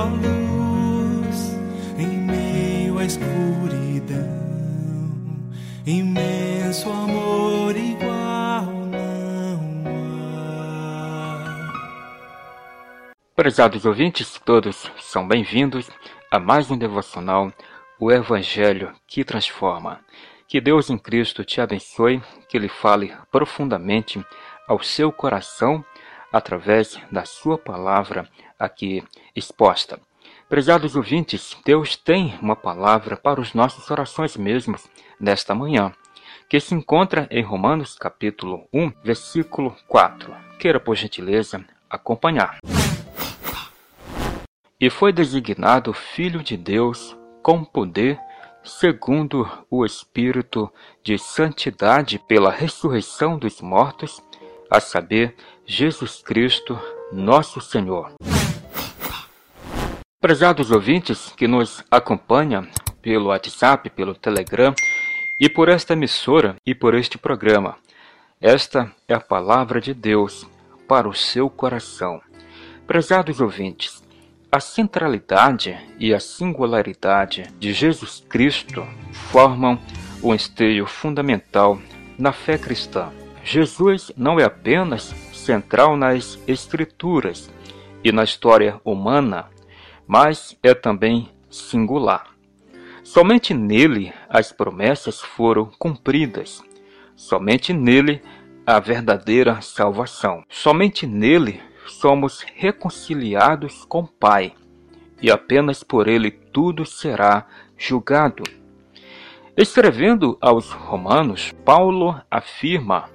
a luz em meio à escuridão. Imenso amor igual não há. Prezados ouvintes, todos são bem-vindos a mais um devocional, o Evangelho que transforma. Que Deus em Cristo te abençoe, que Ele fale profundamente ao seu coração através da sua palavra aqui exposta. Prezados ouvintes, Deus tem uma palavra para os nossos orações mesmos nesta manhã, que se encontra em Romanos capítulo 1, versículo 4. Queira, por gentileza, acompanhar. E foi designado Filho de Deus com poder, segundo o Espírito de santidade pela ressurreição dos mortos, a saber, Jesus Cristo, nosso Senhor. Prezados ouvintes que nos acompanham pelo WhatsApp, pelo Telegram e por esta emissora e por este programa, esta é a palavra de Deus para o seu coração. Prezados ouvintes, a centralidade e a singularidade de Jesus Cristo formam um esteio fundamental na fé cristã. Jesus não é apenas central nas Escrituras e na história humana, mas é também singular. Somente nele as promessas foram cumpridas. Somente nele a verdadeira salvação. Somente nele somos reconciliados com o Pai, e apenas por ele tudo será julgado. Escrevendo aos Romanos, Paulo afirma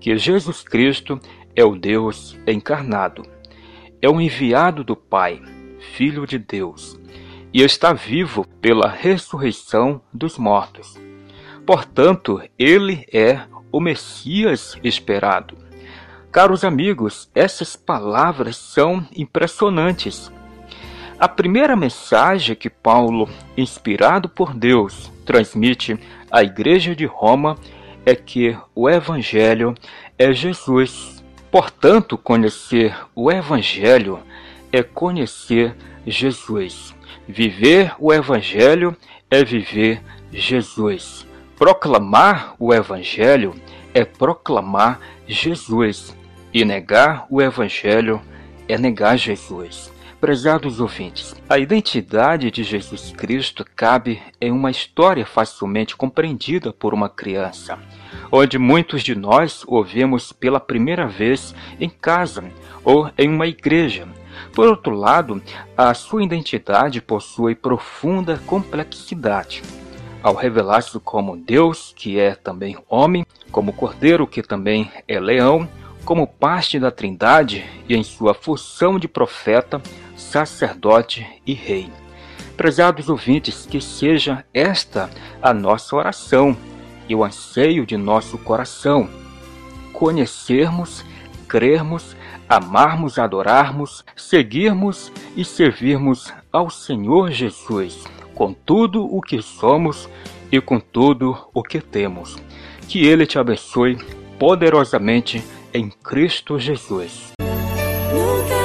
que Jesus Cristo é o Deus encarnado, é o enviado do Pai Filho de Deus, e está vivo pela ressurreição dos mortos. Portanto, ele é o Messias esperado. Caros amigos, essas palavras são impressionantes. A primeira mensagem que Paulo, inspirado por Deus, transmite à Igreja de Roma é que o Evangelho é Jesus. Portanto, conhecer o Evangelho é conhecer Jesus. Viver o Evangelho é viver Jesus. Proclamar o Evangelho é proclamar Jesus. E negar o Evangelho é negar Jesus. Prezados ouvintes, a identidade de Jesus Cristo cabe em uma história facilmente compreendida por uma criança, onde muitos de nós ouvimos pela primeira vez em casa ou em uma igreja, por outro lado, a sua identidade possui profunda complexidade. Ao revelar-se como Deus, que é também homem, como Cordeiro, que também é leão, como parte da Trindade e em sua função de profeta, sacerdote e rei. Prezados ouvintes, que seja esta a nossa oração e o anseio de nosso coração. Conhecermos, crermos amarmos, adorarmos, seguirmos e servirmos ao Senhor Jesus com tudo o que somos e com tudo o que temos. Que Ele te abençoe poderosamente em Cristo Jesus. Nunca